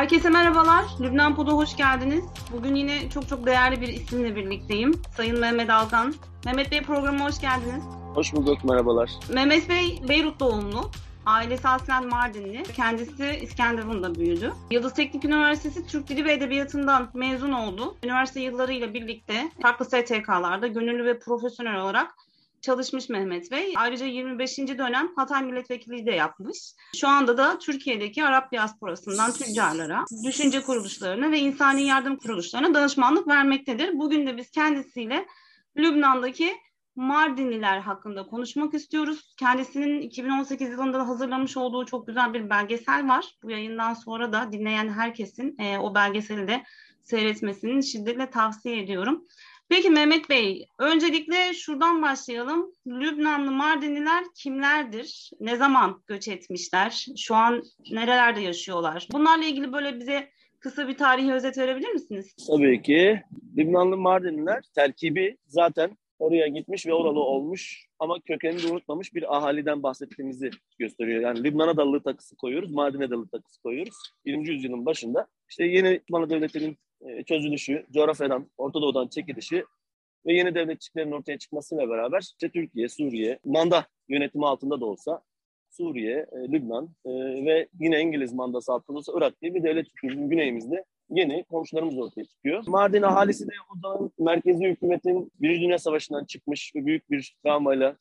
Herkese merhabalar. Lübnan Pod'a hoş geldiniz. Bugün yine çok çok değerli bir isimle birlikteyim. Sayın Mehmet Alkan. Mehmet Bey programa hoş geldiniz. Hoş bulduk, merhabalar. Mehmet Bey Beyrut doğumlu. Ailesi aslen Mardinli. Kendisi İskenderun'da büyüdü. Yıldız Teknik Üniversitesi Türk Dili ve Edebiyatı'ndan mezun oldu. Üniversite yıllarıyla birlikte farklı STK'larda gönüllü ve profesyonel olarak çalışmış Mehmet Bey. Ayrıca 25. dönem Hatay Milletvekili de yapmış. Şu anda da Türkiye'deki Arap diasporasından tüccarlara, düşünce kuruluşlarına ve insani yardım kuruluşlarına danışmanlık vermektedir. Bugün de biz kendisiyle Lübnan'daki Mardinliler hakkında konuşmak istiyoruz. Kendisinin 2018 yılında hazırlamış olduğu çok güzel bir belgesel var. Bu yayından sonra da dinleyen herkesin e, o belgeseli de seyretmesini şiddetle tavsiye ediyorum. Peki Mehmet Bey, öncelikle şuradan başlayalım. Lübnanlı Mardinliler kimlerdir? Ne zaman göç etmişler? Şu an nerelerde yaşıyorlar? Bunlarla ilgili böyle bize kısa bir tarihi özet verebilir misiniz? Tabii ki. Lübnanlı Mardinliler terkibi zaten oraya gitmiş ve oralı olmuş ama kökenini unutmamış bir ahaliden bahsettiğimizi gösteriyor. Yani Lübnan'a dalı takısı koyuyoruz, Mardin'e dalı takısı koyuyoruz. 20. yüzyılın başında işte yeni Osmanlı Devleti'nin e, çözülüşü, coğrafyadan, Orta Doğu'dan çekilişi ve yeni devletçiklerin ortaya çıkmasıyla beraber işte Türkiye, Suriye, manda yönetimi altında da olsa Suriye, e, Lübnan e, ve yine İngiliz mandası altında olsa Irak diye bir devlet bizim güneyimizde yeni komşularımız ortaya çıkıyor. Mardin ahalisi de o zaman merkezi hükümetin Birinci Dünya Savaşı'ndan çıkmış ve büyük bir travmayla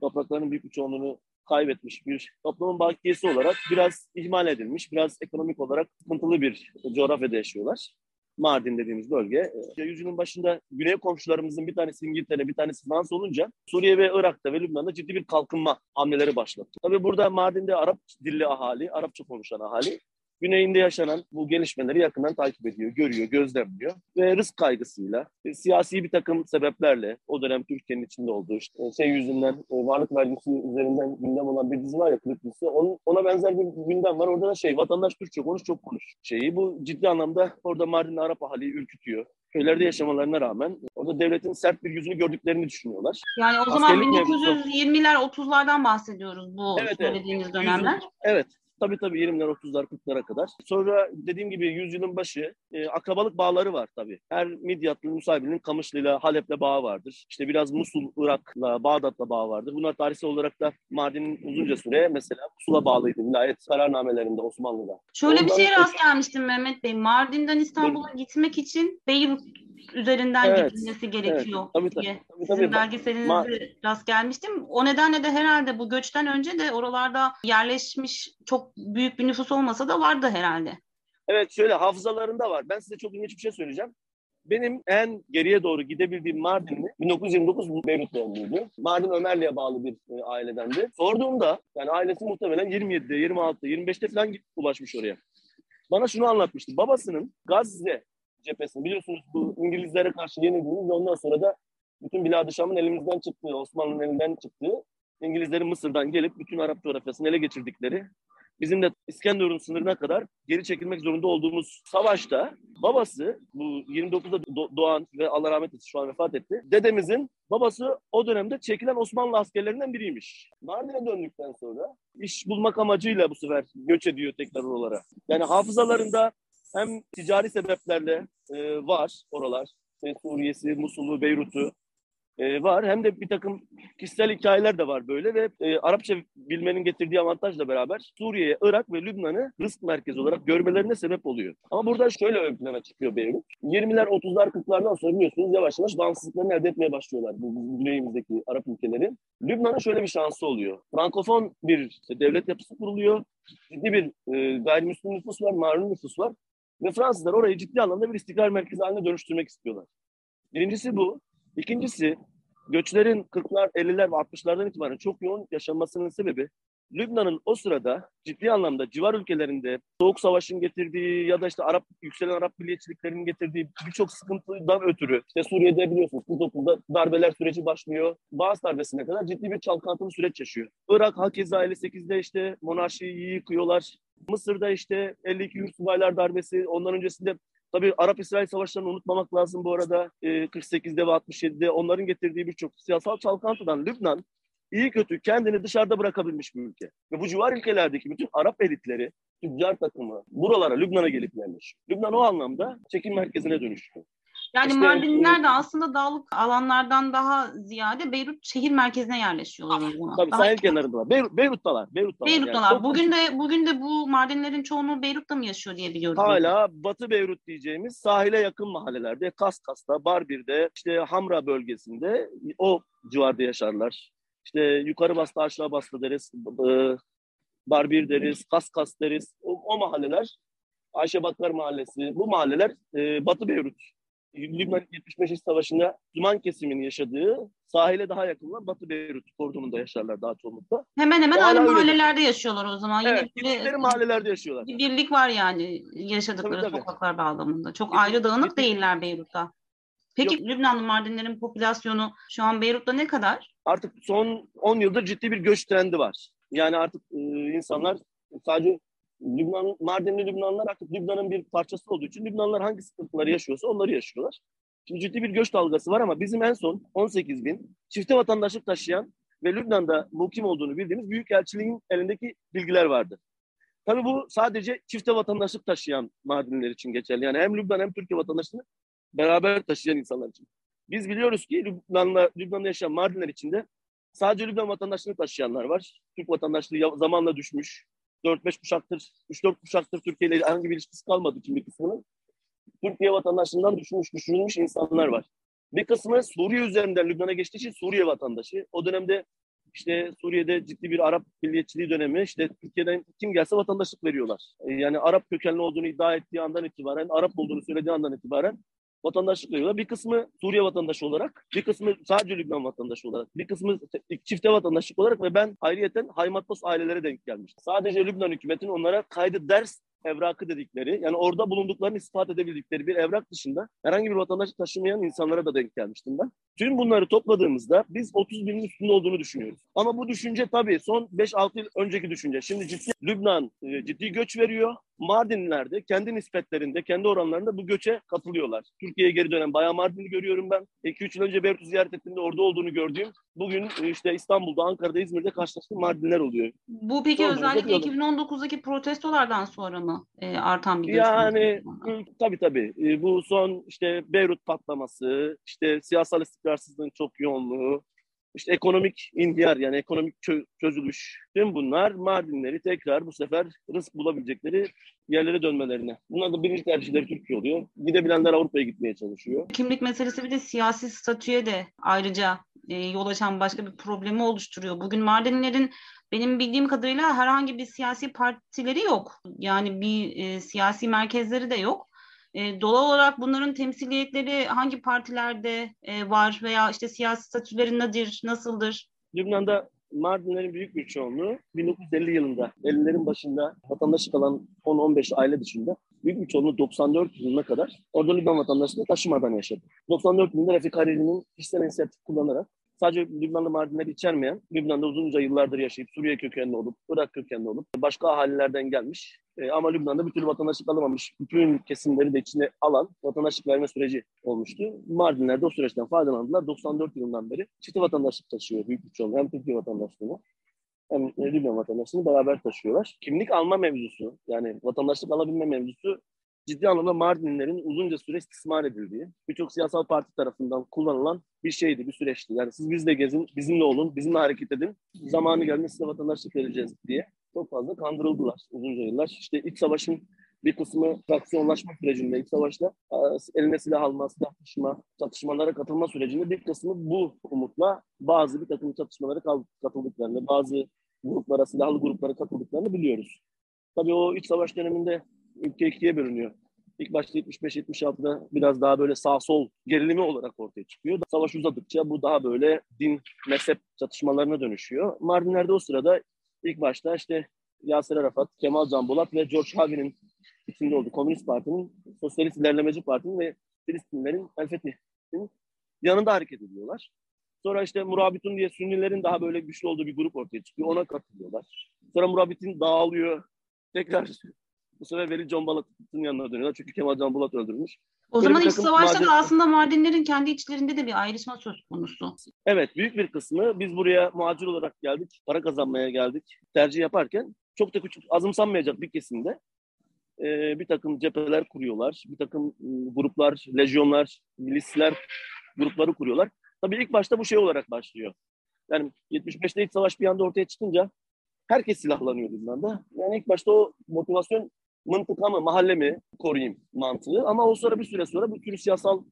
topraklarının büyük bir çoğunluğunu kaybetmiş bir toplumun bakiyesi olarak biraz ihmal edilmiş, biraz ekonomik olarak sıkıntılı bir coğrafyada yaşıyorlar. Mardin dediğimiz bölge. E, yüzyılın başında güney komşularımızın bir tanesi İngiltere, bir tanesi Fransa olunca Suriye ve Irak'ta ve Lübnan'da ciddi bir kalkınma hamleleri başlattı. Tabii burada Mardin'de Arap dilli ahali, Arapça konuşan ahali güneyinde yaşanan bu gelişmeleri yakından takip ediyor, görüyor, gözlemliyor ve rızk kaygısıyla, e, siyasi bir takım sebeplerle o dönem Türkiye'nin içinde olduğu işte şey yüzünden e, varlık vergisi üzerinden gündem olan bir dizi var ya klip dizisi. Onun, ona benzer bir gündem var. Orada da şey vatandaş Türkçe konuş çok konuş şeyi. Bu ciddi anlamda orada Mardin'de Arap ahaliyi ürkütüyor köylerde yaşamalarına rağmen orada devletin sert bir yüzünü gördüklerini düşünüyorlar. Yani o zaman 1920'ler 30'lardan bahsediyoruz bu evet, söylediğiniz evet. dönemler. Evet. Tabii tabii 20'ler 30'lar 40'lara kadar. Sonra dediğim gibi yüzyılın başı e, akrabalık bağları var tabii. Her Midyatlı Nusaybin'in Kamışlı'yla Halep'le bağı vardır. İşte biraz Musul, Irak'la, Bağdat'la bağı vardır. Bunlar tarihsel olarak da Mardin'in uzunca süre mesela Musul'a bağlıydı vilayet kararnamelerinde Osmanlı'da. Şöyle Ondan bir şeye rast gelmiştim Mehmet Bey. Mardin'den İstanbul'a gitmek için Beyrut üzerinden evet, gidilmesi gerekiyor evet, tabii, diye. Tabii, tabii, Sizin belgeselinizi Ma- rast gelmiştim. O nedenle de herhalde bu göçten önce de oralarda yerleşmiş çok büyük bir nüfus olmasa da vardı herhalde. Evet şöyle hafızalarında var. Ben size çok ilginç bir şey söyleyeceğim. Benim en geriye doğru gidebildiğim Mardinli 1929 Beyrut doğumluydu. Mardin Ömerli'ye bağlı bir e, ailedendi. Sorduğumda yani ailesi muhtemelen 27'de, 26'da, 25'te falan ulaşmış oraya. Bana şunu anlatmıştı. Babasının Gazze cephesini biliyorsunuz bu İngilizlere karşı yenildiğimiz ve ondan sonra da bütün Bilad-ı Şam'ın elimizden çıktığı, Osmanlı'nın elinden çıktığı, İngilizlerin Mısır'dan gelip bütün Arap coğrafyasını ele geçirdikleri, bizim de İskenderun sınırına kadar geri çekilmek zorunda olduğumuz savaşta babası, bu 29'da doğan ve Allah rahmet eylesin şu an vefat etti, dedemizin babası o dönemde çekilen Osmanlı askerlerinden biriymiş. Mardin'e döndükten sonra iş bulmak amacıyla bu sefer göç ediyor tekrar oralara. Yani hafızalarında hem ticari sebeplerle e, var oralar. İşte Suriye'si, Musul'u, Beyrut'u e, var. Hem de bir takım kişisel hikayeler de var böyle ve e, Arapça bilmenin getirdiği avantajla beraber Suriye'ye, Irak ve Lübnan'ı rızk merkezi olarak görmelerine sebep oluyor. Ama burada şöyle ön plana çıkıyor Beyrut. 20'ler, 30'lar, 40'lardan sonra biliyorsunuz yavaş yavaş bağımsızlıklarını elde etmeye başlıyorlar bu güneyimizdeki Arap ülkeleri. Lübnan'ın şöyle bir şansı oluyor. Frankofon bir devlet yapısı kuruluyor. Ciddi bir e, gayrimüslim nüfus var, malum nüfus var. Ve Fransızlar orayı ciddi anlamda bir istikrar merkezi haline dönüştürmek istiyorlar. Birincisi bu. İkincisi göçlerin 40'lar, 50'ler ve 60'lardan itibaren çok yoğun yaşanmasının sebebi Lübnan'ın o sırada ciddi anlamda civar ülkelerinde Soğuk Savaş'ın getirdiği ya da işte Arap yükselen Arap milliyetçiliklerinin getirdiği birçok sıkıntıdan ötürü işte Suriye'de biliyorsunuz 49'da darbeler süreci başlıyor. Bazı darbesine kadar ciddi bir çalkantılı süreç yaşıyor. Irak hakeza 58'de işte monarşiyi yıkıyorlar. Mısır'da işte 52 Yurtsubaylar darbesi, ondan öncesinde Tabii Arap-İsrail savaşlarını unutmamak lazım bu arada. E, 48'de ve 67'de onların getirdiği birçok siyasal çalkantıdan Lübnan iyi kötü kendini dışarıda bırakabilmiş bir ülke. Ve bu civar ülkelerdeki bütün Arap elitleri, tüccar takımı buralara, Lübnan'a gelip yerleşiyor. Lübnan o anlamda çekim merkezine dönüştü. Yani işte, Mardinliler de aslında dağlık alanlardan daha ziyade Beyrut şehir merkezine yerleşiyorlar o zaman. Tabii sahil kenarındalar. Beyrut, Beyrut'talar. Beyrut'talar. Beyrut'talar. Yani bugün de bugün de bu Mardinlerin çoğunluğu Beyrut'ta mı yaşıyor diye biliyorum. Hala Batı Beyrut diyeceğimiz sahile yakın mahallelerde, Kaskas'ta, Barbir'de, işte Hamra bölgesinde o civarda yaşarlar. İşte yukarı bastı aşağı bastı deriz. Barbir deriz, Kaskas deriz. O, o mahalleler Ayşe Baklar Mahallesi. Bu mahalleler e, Batı Beyrut Lübnan 75. Savaşı'nda Müslüman kesimin yaşadığı sahile daha yakın olan Batı Beyrut kordonunda yaşarlar daha çoğunlukla. Hemen hemen aynı mahallelerde yaşıyorlar o zaman. Evet, Yine mahallelerde yaşıyorlar. Bir birlik var yani yaşadıkları tabii, tabii. sokaklar bağlamında. Çok Kesinlikle. ayrı dağınık değiller Beyrut'ta. Peki Yok. Lübnanlı Mardinlerin popülasyonu şu an Beyrut'ta ne kadar? Artık son 10 yıldır ciddi bir göç trendi var. Yani artık e, insanlar sadece Lübnan, Mardinli Lübnanlar artık Lübnan'ın bir parçası olduğu için Lübnanlar hangi sıkıntıları yaşıyorsa onları yaşıyorlar. Şimdi ciddi bir göç dalgası var ama bizim en son 18 bin çifte vatandaşlık taşıyan ve Lübnan'da mukim olduğunu bildiğimiz büyükelçiliğin elindeki bilgiler vardı. Tabii bu sadece çifte vatandaşlık taşıyan Mardinliler için geçerli. Yani hem Lübnan hem Türkiye vatandaşlığını beraber taşıyan insanlar için. Biz biliyoruz ki Lübnan'la, Lübnan'da yaşayan Mardinler içinde sadece Lübnan vatandaşlığını taşıyanlar var. Türk vatandaşlığı zamanla düşmüş. 4-5 kuşaktır, 3-4 kuşaktır Türkiye ile herhangi bir ilişkisi kalmadı kim bir kısmının. Türkiye vatandaşlığından düşmüş, düşürülmüş insanlar var. Bir kısmı Suriye üzerinden Lübnan'a geçtiği için Suriye vatandaşı. O dönemde işte Suriye'de ciddi bir Arap milliyetçiliği dönemi işte Türkiye'den kim gelse vatandaşlık veriyorlar. Yani Arap kökenli olduğunu iddia ettiği andan itibaren, Arap olduğunu söylediği andan itibaren vatandaşlık veriyorlar. Bir kısmı Suriye vatandaşı olarak, bir kısmı sadece Lübnan vatandaşı olarak, bir kısmı çifte vatandaşlık olarak ve ben ayrıyeten Haymatlos ailelere denk gelmiştim. Sadece Lübnan hükümetinin onlara kaydı ders evrakı dedikleri yani orada bulunduklarını ispat edebildikleri bir evrak dışında herhangi bir vatandaşı taşımayan insanlara da denk gelmiştim ben. Tüm bunları topladığımızda biz 30 binin üstünde olduğunu düşünüyoruz. Ama bu düşünce tabii son 5-6 yıl önceki düşünce. Şimdi ciddi Lübnan e, ciddi göç veriyor. Mardinliler de kendi nispetlerinde, kendi oranlarında bu göçe katılıyorlar. Türkiye'ye geri dönen bayağı Mardin'i görüyorum ben. 2-3 yıl önce Beyrut'u ziyaret ettiğimde orada olduğunu gördüğüm, bugün e, işte İstanbul'da, Ankara'da, İzmir'de karşılaştığım Mardinler oluyor. Bu peki özellikle 2019'daki protestolardan sonra mı e, artan bir göç? Yani tabii tabii. E, bu son işte Beyrut patlaması, işte siyasal istikrarsızlığın çok yoğunluğu, işte ekonomik inhiyar yani ekonomik çö- çözülüş. Tüm bunlar Mardinleri tekrar bu sefer rızk bulabilecekleri yerlere dönmelerine. Bunlar da birinci tercihleri Türkiye oluyor. Gidebilenler Avrupa'ya gitmeye çalışıyor. Kimlik meselesi bir de siyasi statüye de ayrıca e, yol açan başka bir problemi oluşturuyor. Bugün Mardinlerin benim bildiğim kadarıyla herhangi bir siyasi partileri yok. Yani bir e, siyasi merkezleri de yok. E, doğal olarak bunların temsiliyetleri hangi partilerde e, var veya işte siyasi statüleri nedir, nasıldır? Lübnan'da Mardinlerin büyük bir çoğunluğu 1950 yılında 50'lerin başında vatandaşlık alan 10-15 aile dışında büyük bir çoğunluğu 94 yılına kadar orada Lübnan vatandaşlığı taşımadan yaşadı. 94 yılında Refik Hariri'nin kişisel inisiyatif kullanarak sadece Lübnanlı Mardinleri içermeyen, Lübnan'da uzunca yıllardır yaşayıp Suriye kökenli olup, Irak kökenli olup, başka ahalilerden gelmiş e, ama Lübnan'da bir türlü vatandaşlık alamamış, bütün kesimleri de içine alan vatandaşlık verme süreci olmuştu. Mardinler de o süreçten faydalandılar. 94 yılından beri çift vatandaşlık taşıyor büyük bir çoğunluğu. Hem Türkiye vatandaşlığını hem Lübnan vatandaşlığını beraber taşıyorlar. Kimlik alma mevzusu, yani vatandaşlık alabilme mevzusu ciddi anlamda Mardinlerin uzunca süre istismar edildiği, birçok siyasal parti tarafından kullanılan bir şeydi, bir süreçti. Yani siz bizle gezin, bizimle olun, bizimle hareket edin, zamanı geldiğinde size vatandaşlık vereceğiz diye çok fazla kandırıldılar uzunca yıllar. İşte iç savaşın bir kısmı fraksiyonlaşma sürecinde, iç savaşta eline silah alma, silah taşıma, çatışmalara katılma sürecinde bir kısmı bu umutla bazı bir takım çatışmalara katıldıklarını, bazı gruplara, silahlı gruplara katıldıklarını biliyoruz. Tabii o iç savaş döneminde ülke ikiye bölünüyor. İlk başta 75-76'da biraz daha böyle sağ sol gerilimi olarak ortaya çıkıyor. Savaş uzadıkça bu daha böyle din, mezhep çatışmalarına dönüşüyor. Mardinler'de o sırada ilk başta işte Yasir Arafat, Kemal Can Bolat ve George Harvey'nin içinde olduğu Komünist Parti'nin, Sosyalist İlerlemeci Parti'nin ve Filistinlerin El Fethi'nin yanında hareket ediyorlar. Sonra işte Murabitun diye Sünnilerin daha böyle güçlü olduğu bir grup ortaya çıkıyor. Ona katılıyorlar. Sonra Murabit'in dağılıyor. Tekrar Bu sefer Veli Can Balat'ın yanına dönüyorlar. Çünkü Kemal Can Balat öldürmüş. O Böyle zaman iç savaşta maden- da aslında Mardinlerin kendi içlerinde de bir ayrışma söz konusu. Evet büyük bir kısmı biz buraya muhacir olarak geldik. Para kazanmaya geldik. Tercih yaparken çok da küçük azımsanmayacak bir kesimde e, bir takım cepheler kuruyorlar. Bir takım e, gruplar, lejyonlar, milisler grupları kuruyorlar. Tabii ilk başta bu şey olarak başlıyor. Yani 75'te iç savaş bir anda ortaya çıkınca herkes silahlanıyor Lübnan'da. Yani ilk başta o motivasyon mıntıka mı, mahalle mi koruyayım mantığı. Ama o sonra bir süre sonra bu tür siyasal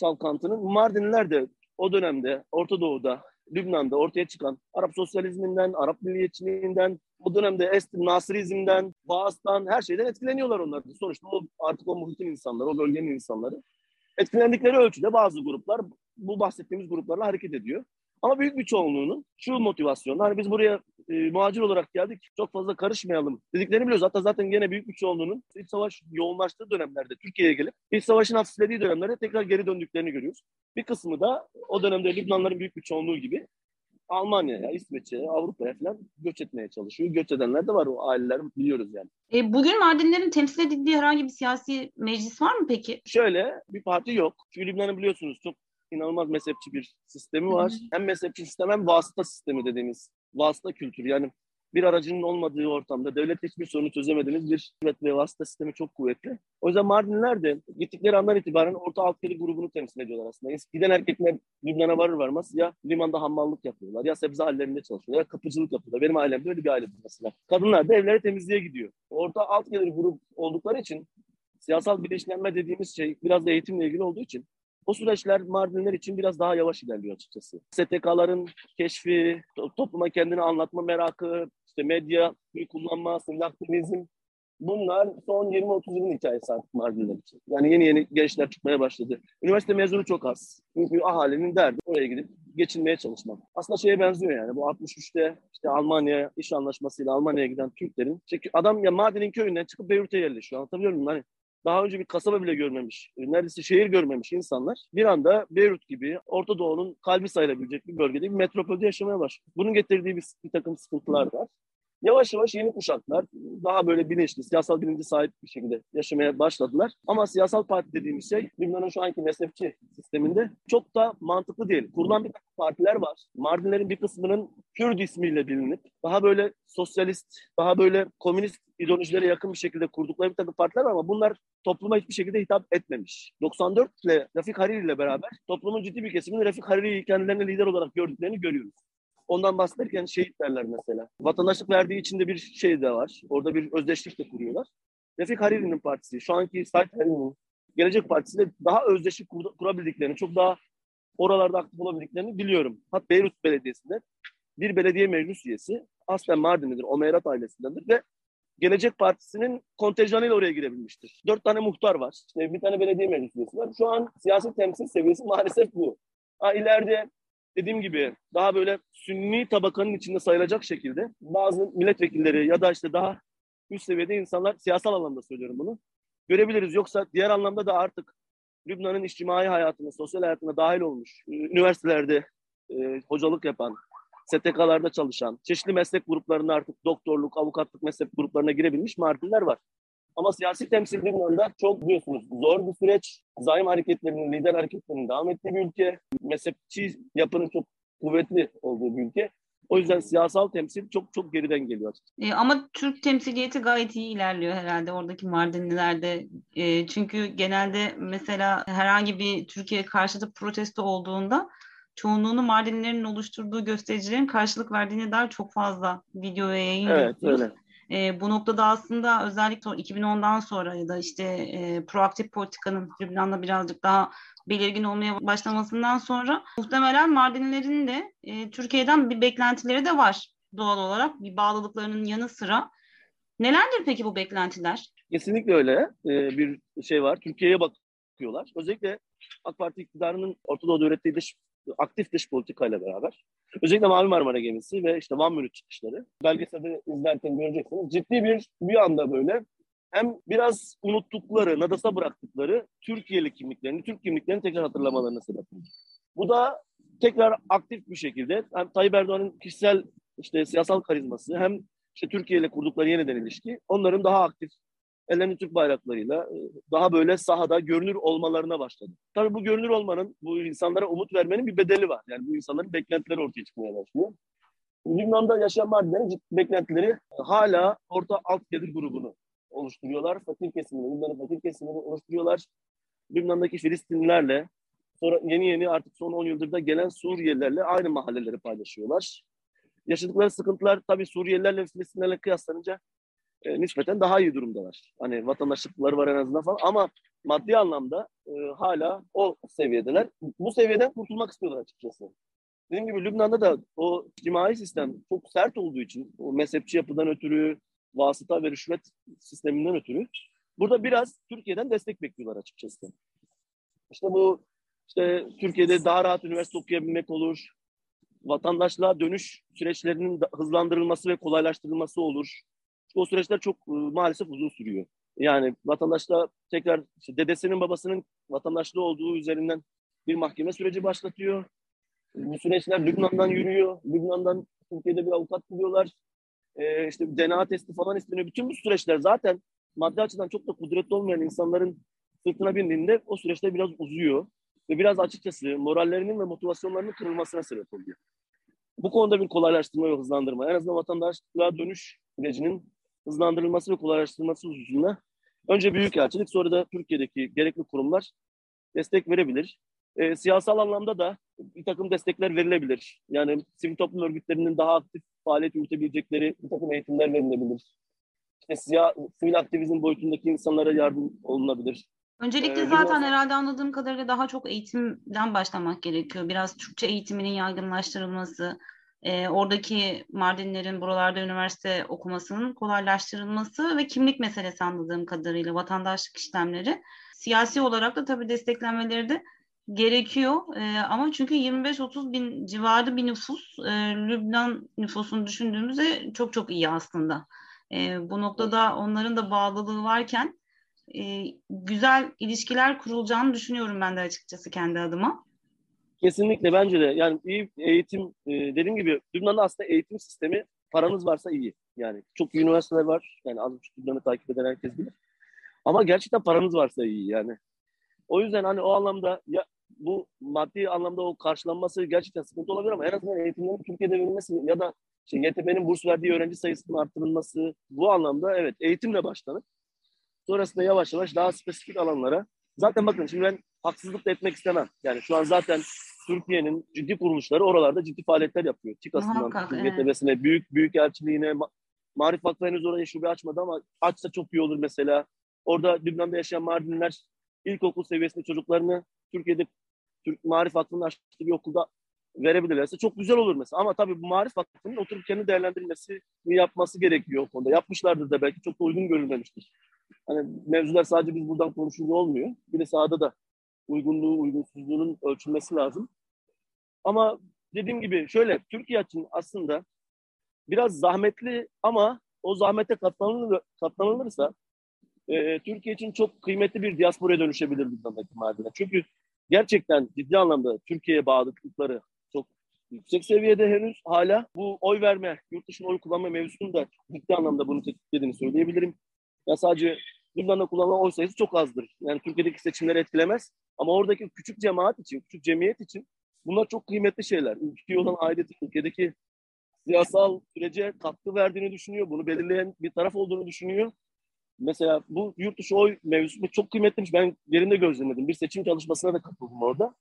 çalkantının Mardinliler de o dönemde Orta Doğu'da, Lübnan'da ortaya çıkan Arap sosyalizminden, Arap milliyetçiliğinden, o dönemde Est Nasirizm'den, Baas'tan her şeyden etkileniyorlar onlar. Sonuçta o, artık o muhitin insanları, o bölgenin insanları. Etkilendikleri ölçüde bazı gruplar bu bahsettiğimiz gruplarla hareket ediyor. Ama büyük bir çoğunluğunun şu motivasyonla hani biz buraya e, muhacir olarak geldik çok fazla karışmayalım dediklerini biliyoruz. Hatta zaten gene büyük bir çoğunluğunun iç savaş yoğunlaştığı dönemlerde Türkiye'ye gelip iç savaşın hafiflediği dönemlerde tekrar geri döndüklerini görüyoruz. Bir kısmı da o dönemde Lübnanların büyük bir çoğunluğu gibi Almanya'ya, İsveç'e, Avrupa'ya falan göç etmeye çalışıyor. Göç edenler de var o aileler biliyoruz yani. E, bugün Mardinlerin temsil edildiği herhangi bir siyasi meclis var mı peki? Şöyle bir parti yok. Çünkü Lübnan'ın biliyorsunuz çok inanılmaz mezhepçi bir sistemi var. Hı hı. Hem mezhepçi sistem hem vasıta sistemi dediğimiz vasıta kültürü. Yani bir aracının olmadığı ortamda devlet hiçbir sorunu çözemediğiniz bir hizmet ve vasıta sistemi çok kuvvetli. O yüzden Mardinliler de gittikleri andan itibaren orta alt kedi grubunu temsil ediyorlar aslında. Giden erkekler Lübnan'a varır varmaz ya limanda hammallık yapıyorlar ya sebze hallerinde çalışıyorlar ya kapıcılık yapıyorlar. Benim ailemde öyle bir ailedir mesela. Kadınlar da evlere temizliğe gidiyor. Orta alt gelir grup oldukları için siyasal bilinçlenme dediğimiz şey biraz da eğitimle ilgili olduğu için o süreçler Mardinler için biraz daha yavaş ilerliyor açıkçası. STK'ların keşfi, to- topluma kendini anlatma merakı, işte medya kullanma, sınıf aktivizm bunlar son 20-30 yılın hikayesi artık Mardinler için. Yani yeni yeni gençler çıkmaya başladı. Üniversite mezunu çok az. Çünkü ahalinin derdi oraya gidip geçinmeye çalışmak. Aslında şeye benziyor yani. Bu 63'te işte Almanya iş anlaşmasıyla Almanya'ya giden Türklerin çünkü adam ya Mardin'in köyünden çıkıp Beyrut'a yerleşiyor. Anlatabiliyor muyum? Hani daha önce bir kasaba bile görmemiş, neredeyse şehir görmemiş insanlar bir anda Beyrut gibi Orta Doğu'nun kalbi sayılabilecek bir bölgede bir metropolde yaşamaya başlıyor. Bunun getirdiği bir, bir takım sıkıntılar var. Yavaş yavaş yeni kuşaklar daha böyle bilinçli, siyasal bilinci sahip bir şekilde yaşamaya başladılar. Ama siyasal parti dediğimiz şey Lübnan'ın şu anki mezhepçi sisteminde çok da mantıklı değil. Kurulan bir takım partiler var. Mardinlerin bir kısmının Kürt ismiyle bilinip daha böyle sosyalist, daha böyle komünist ideolojilere yakın bir şekilde kurdukları bir takım partiler var ama bunlar topluma hiçbir şekilde hitap etmemiş. 94 ile Refik Hariri ile beraber toplumun ciddi bir kesiminin Refik Hariri'yi kendilerine lider olarak gördüklerini görüyoruz. Ondan bahsederken şehit derler mesela. Vatandaşlık verdiği içinde bir şey de var. Orada bir özdeşlik de kuruyorlar. Refik Hariri'nin partisi, şu anki Said Hariri'nin Gelecek Partisi'yle daha özdeşlik kur- kurabildiklerini, çok daha oralarda aktif olabildiklerini biliyorum. Hatta Beyrut Belediyesi'nde bir belediye meclis üyesi aslen Mardinlidir, Omeyrat ailesindendir ve Gelecek Partisi'nin kontenjanıyla oraya girebilmiştir. Dört tane muhtar var. İşte bir tane belediye meclis üyesi var. Şu an siyasi temsil seviyesi maalesef bu. Ha, ileride dediğim gibi daha böyle sünni tabakanın içinde sayılacak şekilde bazı milletvekilleri ya da işte daha üst seviyede insanlar siyasal anlamda söylüyorum bunu görebiliriz. Yoksa diğer anlamda da artık Lübnan'ın içtimai hayatına, sosyal hayatına dahil olmuş, üniversitelerde e, hocalık yapan, STK'larda çalışan, çeşitli meslek gruplarında artık doktorluk, avukatlık meslek gruplarına girebilmiş Mardinler var. Ama siyasi temsil Lübnan'da çok biliyorsunuz zor bir süreç. Zaim hareketlerinin, lider hareketlerinin devam ettiği bir ülke. Mezhepçi yapının çok kuvvetli olduğu bir ülke. O yüzden siyasal temsil çok çok geriden geliyor. E, ama Türk temsiliyeti gayet iyi ilerliyor herhalde oradaki Mardinlilerde. E, çünkü genelde mesela herhangi bir Türkiye karşıtı protesto olduğunda çoğunluğunu Mardinlilerin oluşturduğu göstericilerin karşılık verdiğine dair çok fazla video ve yayın Evet öyle. E, bu noktada aslında özellikle 2010'dan sonra ya da işte e, proaktif politikanın Lübnan'da birazcık daha belirgin olmaya başlamasından sonra muhtemelen Mardinlilerin de e, Türkiye'den bir beklentileri de var doğal olarak bir bağlılıklarının yanı sıra. Nelerdir peki bu beklentiler? Kesinlikle öyle ee, bir şey var. Türkiye'ye bakıyorlar. Özellikle AK Parti iktidarının Orta ürettiği dış, aktif dış politikayla beraber. Özellikle Mavi Marmara gemisi ve işte Van Mürüt çıkışları. Belgeselde izlerken göreceksiniz. Ciddi bir bir anda böyle hem biraz unuttukları, nadasa bıraktıkları Türkiye'li kimliklerini, Türk kimliklerini tekrar hatırlamalarına sebep oldu. Bu da tekrar aktif bir şekilde hem Tayyip Erdoğan'ın kişisel işte siyasal karizması hem işte Türkiye ile kurdukları yeniden ilişki onların daha aktif ellerinde Türk bayraklarıyla e, daha böyle sahada görünür olmalarına başladı. Tabii bu görünür olmanın, bu insanlara umut vermenin bir bedeli var. Yani bu insanların beklentileri ortaya çıkmaya başlıyor. Lübnan'da yaşayan Mardinlerin beklentileri hala orta alt gelir grubunu oluşturuyorlar. Fakir kesimini, Lübnan'ın fakir kesimini oluşturuyorlar. Lübnan'daki Filistinlilerle, sonra yeni yeni artık son 10 yıldır da gelen Suriyelilerle aynı mahalleleri paylaşıyorlar. Yaşadıkları sıkıntılar tabii Suriyelilerle Filistinlerle kıyaslanınca e, nispeten daha iyi durumdalar. Hani vatandaşlıkları var en azından falan ama maddi anlamda e, hala o seviyedeler. Bu seviyeden kurtulmak istiyorlar açıkçası. Dediğim gibi Lübnan'da da o cimai sistem çok sert olduğu için, o mezhepçi yapıdan ötürü, vasıta ve rüşvet sisteminden ötürü burada biraz Türkiye'den destek bekliyorlar açıkçası. İşte bu işte Türkiye'de daha rahat üniversite okuyabilmek olur, vatandaşlığa dönüş süreçlerinin hızlandırılması ve kolaylaştırılması olur. O süreçler çok e, maalesef uzun sürüyor. Yani vatandaşla tekrar işte dedesinin babasının vatandaşlığı olduğu üzerinden bir mahkeme süreci başlatıyor. Bu süreçler Lübnan'dan yürüyor. Lübnan'dan Türkiye'de bir avukat buluyorlar. Ee, işte DNA testi falan isteniyor. Bütün bu süreçler zaten maddi açıdan çok da kudretli olmayan insanların sırtına bindiğinde o süreçte biraz uzuyor. Ve biraz açıkçası morallerinin ve motivasyonlarının kırılmasına sebep oluyor. Bu konuda bir kolaylaştırma ve hızlandırma. En azından vatandaşlığa dönüş sürecinin hızlandırılması ve kolaylaştırılması hususunda önce Büyükelçilik sonra da Türkiye'deki gerekli kurumlar destek verebilir. E, siyasal anlamda da bir takım destekler verilebilir. Yani sivil toplum örgütlerinin daha aktif faaliyet yürütebilecekleri bir takım eğitimler verilebilir. İşte siyah, sivil aktivizm boyutundaki insanlara yardım olunabilir. Öncelikle ee, zaten herhalde anladığım kadarıyla daha çok eğitimden başlamak gerekiyor. Biraz Türkçe eğitiminin yaygınlaştırılması, e, oradaki Mardinlerin buralarda üniversite okumasının kolaylaştırılması ve kimlik meselesi anladığım kadarıyla vatandaşlık işlemleri. Siyasi olarak da tabii desteklenmeleri de gerekiyor. E, ama çünkü 25-30 bin civarı bir nüfus, e, Lübnan nüfusunu düşündüğümüzde çok çok iyi aslında. E, bu noktada onların da bağlılığı varken e, güzel ilişkiler kurulacağını düşünüyorum ben de açıkçası kendi adıma. Kesinlikle bence de. Yani iyi eğitim, e, dediğim gibi Lübnan'da aslında eğitim sistemi paranız varsa iyi. Yani çok üniversiteler var. Yani az buçuk Lübnan'ı takip eden herkes bilir. Ama gerçekten paranız varsa iyi yani. O yüzden hani o anlamda ya bu maddi anlamda o karşılanması gerçekten sıkıntı olabilir ama en azından eğitimlerin Türkiye'de verilmesi ya da işte YTP'nin burs verdiği öğrenci sayısının arttırılması bu anlamda evet eğitimle başlanıp sonrasında yavaş yavaş daha spesifik alanlara zaten bakın şimdi ben haksızlık da etmek istemem. Yani şu an zaten Türkiye'nin ciddi kuruluşları oralarda ciddi faaliyetler yapıyor. TİKAS'ından, YTB'sine, evet. büyük büyük elçiliğine, Marif Vakfı henüz oraya şube açmadı ama açsa çok iyi olur mesela. Orada Lübnan'da yaşayan Mardinliler ilkokul seviyesinde çocuklarını Türkiye'de Türk Marif Vakfı'nın açtığı bir okulda verebilirlerse çok güzel olur mesela. Ama tabii bu Marif Vakfı'nın oturup kendi değerlendirmesi yapması gerekiyor o konuda. Yapmışlardır da belki çok da uygun görülmemiştir. Hani mevzular sadece biz buradan konuşunca olmuyor. Bir de sahada da uygunluğu, uygunsuzluğunun ölçülmesi lazım. Ama dediğim gibi şöyle Türkiye için aslında biraz zahmetli ama o zahmete katlanılır, katlanılırsa e, Türkiye için çok kıymetli bir diasporaya dönüşebilir Lübnan'daki madenler. Çünkü gerçekten ciddi anlamda Türkiye'ye bağlılıkları çok yüksek seviyede henüz hala bu oy verme, yurt dışına oy kullanma mevzusunu da ciddi anlamda bunu tetiklediğini söyleyebilirim. Ya sadece Lübnan'da kullanılan oy sayısı çok azdır. Yani Türkiye'deki seçimleri etkilemez. Ama oradaki küçük cemaat için, küçük cemiyet için bunlar çok kıymetli şeyler. Ülkeye olan aidiyeti, ülkedeki siyasal sürece katkı verdiğini düşünüyor. Bunu belirleyen bir taraf olduğunu düşünüyor. Mesela bu yurt dışı oy mevzusu çok kıymetliymiş. Ben yerinde gözlemedim. Bir seçim çalışmasına da katıldım orada.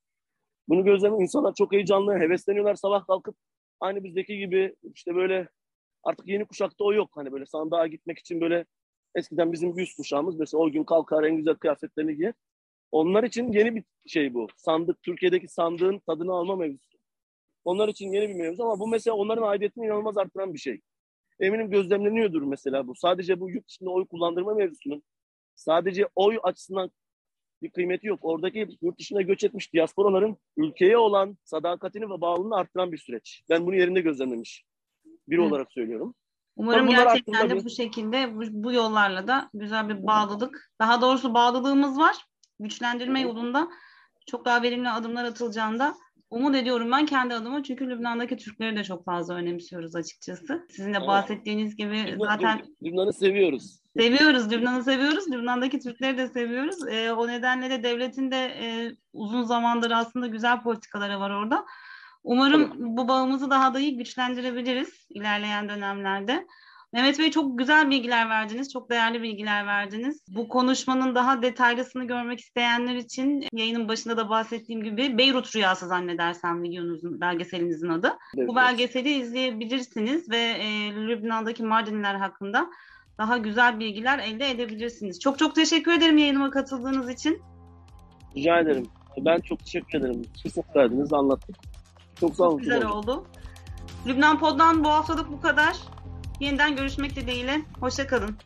Bunu gözlemek insanlar çok heyecanlı, hevesleniyorlar sabah kalkıp aynı bizdeki gibi işte böyle artık yeni kuşakta o yok. Hani böyle sandığa gitmek için böyle eskiden bizim üst kuşağımız mesela o gün kalkar en güzel kıyafetlerini giyer. Onlar için yeni bir şey bu. Sandık, Türkiye'deki sandığın tadını alma mevzusu. Onlar için yeni bir mevzu ama bu mesela onların aidiyetini inanılmaz arttıran bir şey. Eminim gözlemleniyordur mesela bu. Sadece bu yurt dışında oy kullandırma mevzusunun sadece oy açısından bir kıymeti yok. Oradaki yurt dışına göç etmiş diasporaların ülkeye olan sadakatini ve bağlılığını arttıran bir süreç. Ben bunu yerinde gözlemlemiş biri Hı. olarak söylüyorum. Umarım gerçekten de bu şekilde bu, bu yollarla da güzel bir bağlılık, daha doğrusu bağlılığımız var güçlendirme yolunda çok daha verimli adımlar atılacağında umut ediyorum ben kendi adıma çünkü Lübnan'daki Türkleri de çok fazla önemsiyoruz açıkçası. Sizin de bahsettiğiniz gibi zaten Lübnan'ı seviyoruz. Seviyoruz, Lübnan'ı seviyoruz. Lübnan'daki Türkleri de seviyoruz. E, o nedenle de devletin de e, uzun zamandır aslında güzel politikaları var orada. Umarım bu bağımızı daha da iyi güçlendirebiliriz ilerleyen dönemlerde. Mehmet Bey çok güzel bilgiler verdiniz, çok değerli bilgiler verdiniz. Bu konuşmanın daha detaylısını görmek isteyenler için yayının başında da bahsettiğim gibi Beyrut Rüyası zannedersem videonuzun, belgeselinizin adı. Bu belgeseli izleyebilirsiniz ve e, Lübnan'daki Mardinler hakkında daha güzel bilgiler elde edebilirsiniz. Çok çok teşekkür ederim yayınıma katıldığınız için. Rica ederim. Ben çok teşekkür ederim. Fırsat verdiniz, anlattık. Çok sağ olun. Çok güzel oldu. Lübnan Pod'dan bu haftalık bu kadar. Yeniden görüşmek dileğiyle. Hoşça kalın.